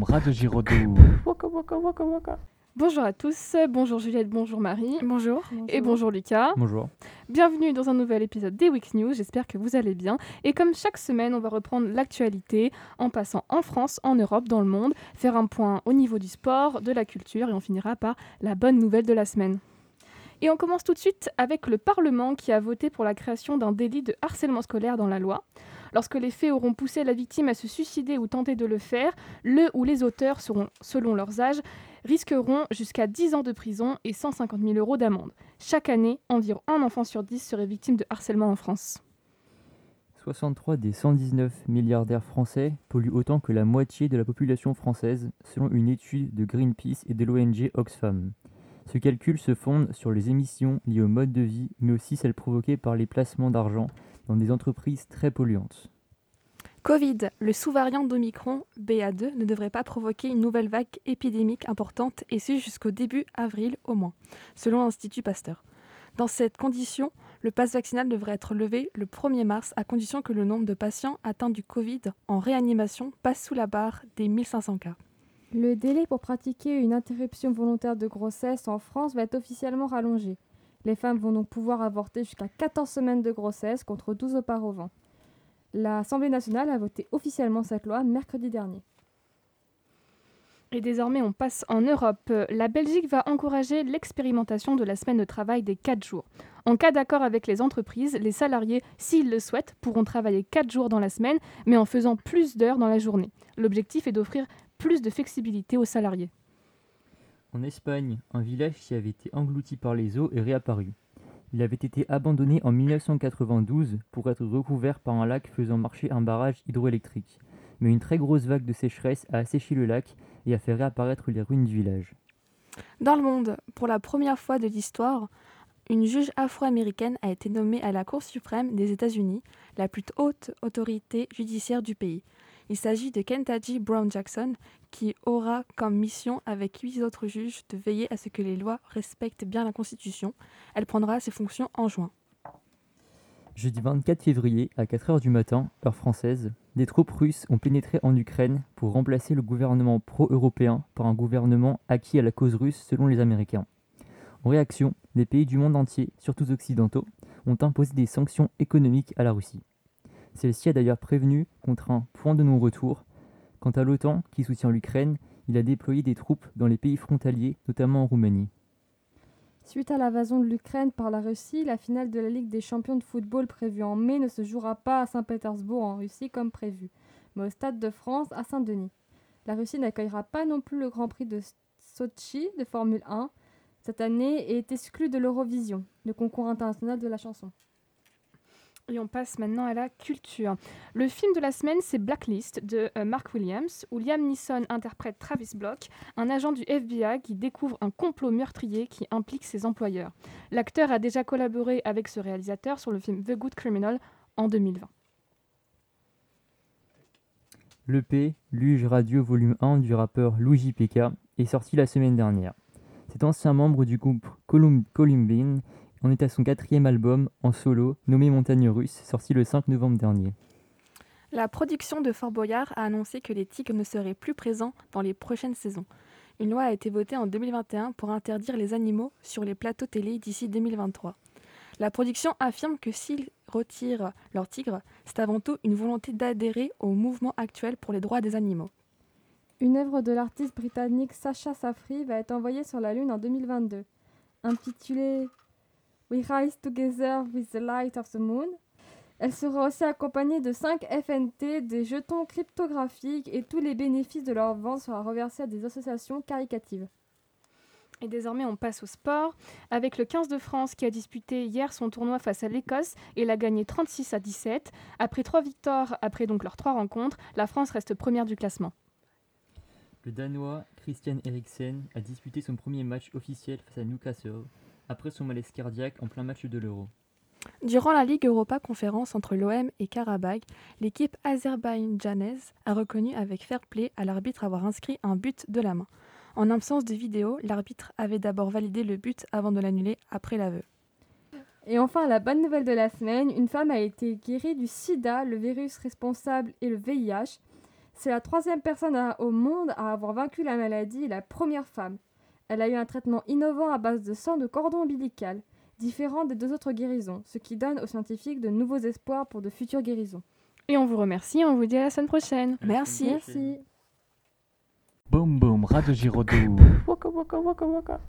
forum Radio Giraudoux. Waka, waka, waka, waka. Bonjour à tous, bonjour Juliette, bonjour Marie. Bonjour. Et bonjour Lucas. Bonjour. Bienvenue dans un nouvel épisode des Week News, j'espère que vous allez bien. Et comme chaque semaine, on va reprendre l'actualité en passant en France, en Europe, dans le monde, faire un point au niveau du sport, de la culture et on finira par la bonne nouvelle de la semaine. Et on commence tout de suite avec le Parlement qui a voté pour la création d'un délit de harcèlement scolaire dans la loi. Lorsque les faits auront poussé la victime à se suicider ou tenter de le faire, le ou les auteurs seront, selon leurs âges, risqueront jusqu'à 10 ans de prison et 150 000 euros d'amende. Chaque année, environ un enfant sur 10 serait victime de harcèlement en France. 63 des 119 milliardaires français polluent autant que la moitié de la population française, selon une étude de Greenpeace et de l'ONG Oxfam. Ce calcul se fonde sur les émissions liées au mode de vie, mais aussi celles provoquées par les placements d'argent dans des entreprises très polluantes. Covid, le sous-variant d'Omicron BA2 ne devrait pas provoquer une nouvelle vague épidémique importante, et ce jusqu'au début avril au moins, selon l'Institut Pasteur. Dans cette condition, le pass vaccinal devrait être levé le 1er mars à condition que le nombre de patients atteints du Covid en réanimation passe sous la barre des 1500 cas. Le délai pour pratiquer une interruption volontaire de grossesse en France va être officiellement rallongé. Les femmes vont donc pouvoir avorter jusqu'à 14 semaines de grossesse contre 12 auparavant. L'Assemblée nationale a voté officiellement cette loi mercredi dernier. Et désormais, on passe en Europe. La Belgique va encourager l'expérimentation de la semaine de travail des 4 jours. En cas d'accord avec les entreprises, les salariés, s'ils le souhaitent, pourront travailler 4 jours dans la semaine, mais en faisant plus d'heures dans la journée. L'objectif est d'offrir plus de flexibilité aux salariés. En Espagne, un village qui avait été englouti par les eaux est réapparu. Il avait été abandonné en 1992 pour être recouvert par un lac faisant marcher un barrage hydroélectrique. Mais une très grosse vague de sécheresse a asséché le lac et a fait réapparaître les ruines du village. Dans le monde, pour la première fois de l'histoire, une juge afro-américaine a été nommée à la Cour suprême des États-Unis, la plus haute autorité judiciaire du pays. Il s'agit de Kentaji Brown Jackson, qui aura comme mission, avec huit autres juges, de veiller à ce que les lois respectent bien la Constitution. Elle prendra ses fonctions en juin. Jeudi 24 février, à 4h du matin, heure française, des troupes russes ont pénétré en Ukraine pour remplacer le gouvernement pro-européen par un gouvernement acquis à la cause russe selon les Américains. En réaction, des pays du monde entier, surtout occidentaux, ont imposé des sanctions économiques à la Russie. Celle-ci a d'ailleurs prévenu contre un point de non-retour. Quant à l'OTAN, qui soutient l'Ukraine, il a déployé des troupes dans les pays frontaliers, notamment en Roumanie. Suite à l'invasion de l'Ukraine par la Russie, la finale de la Ligue des champions de football prévue en mai ne se jouera pas à Saint-Pétersbourg en Russie comme prévu, mais au Stade de France à Saint-Denis. La Russie n'accueillera pas non plus le Grand Prix de Sochi de Formule 1 cette année et est exclue de l'Eurovision, le concours international de la chanson. Et on passe maintenant à la culture. Le film de la semaine, c'est Blacklist de euh, Mark Williams, où Liam Neeson interprète Travis Block, un agent du FBI qui découvre un complot meurtrier qui implique ses employeurs. L'acteur a déjà collaboré avec ce réalisateur sur le film The Good Criminal en 2020. L'EP, Luge Radio Volume 1 du rappeur Louis JPK, est sorti la semaine dernière. Cet ancien membre du groupe Colum Columbine en est à son quatrième album, en solo, nommé Montagne Russe, sorti le 5 novembre dernier. La production de Fort Boyard a annoncé que les tigres ne seraient plus présents dans les prochaines saisons. Une loi a été votée en 2021 pour interdire les animaux sur les plateaux télé d'ici 2023. La production affirme que s'ils retirent leurs tigres, c'est avant tout une volonté d'adhérer au mouvement actuel pour les droits des animaux. Une œuvre de l'artiste britannique Sacha Safri va être envoyée sur la Lune en 2022. Intitulée We Rise Together with the Light of the Moon. Elle sera aussi accompagnée de 5 FNT, des jetons cryptographiques et tous les bénéfices de leur vente sera reversés à des associations caricatives. Et désormais, on passe au sport avec le 15 de France qui a disputé hier son tournoi face à l'Écosse et l'a gagné 36 à 17. Après trois victoires, après donc leurs trois rencontres, la France reste première du classement. Le Danois Christian Eriksen a disputé son premier match officiel face à Newcastle après son malaise cardiaque en plein match de l'Euro. Durant la Ligue Europa conférence entre l'OM et Karabakh, l'équipe azerbaïdjanaise a reconnu avec fair play à l'arbitre avoir inscrit un but de la main. En absence de vidéo, l'arbitre avait d'abord validé le but avant de l'annuler après l'aveu. Et enfin, la bonne nouvelle de la semaine, une femme a été guérie du sida, le virus responsable et le VIH. C'est la troisième personne à- au monde à avoir vaincu la maladie et la première femme. Elle a eu un traitement innovant à base de sang de cordon ombilical, différent des deux autres guérisons, ce qui donne aux scientifiques de nouveaux espoirs pour de futures guérisons. Et on vous remercie, on vous dit à la semaine prochaine. Merci. Merci. Boum boum, Radio Giraudoux. Waka waka waka waka.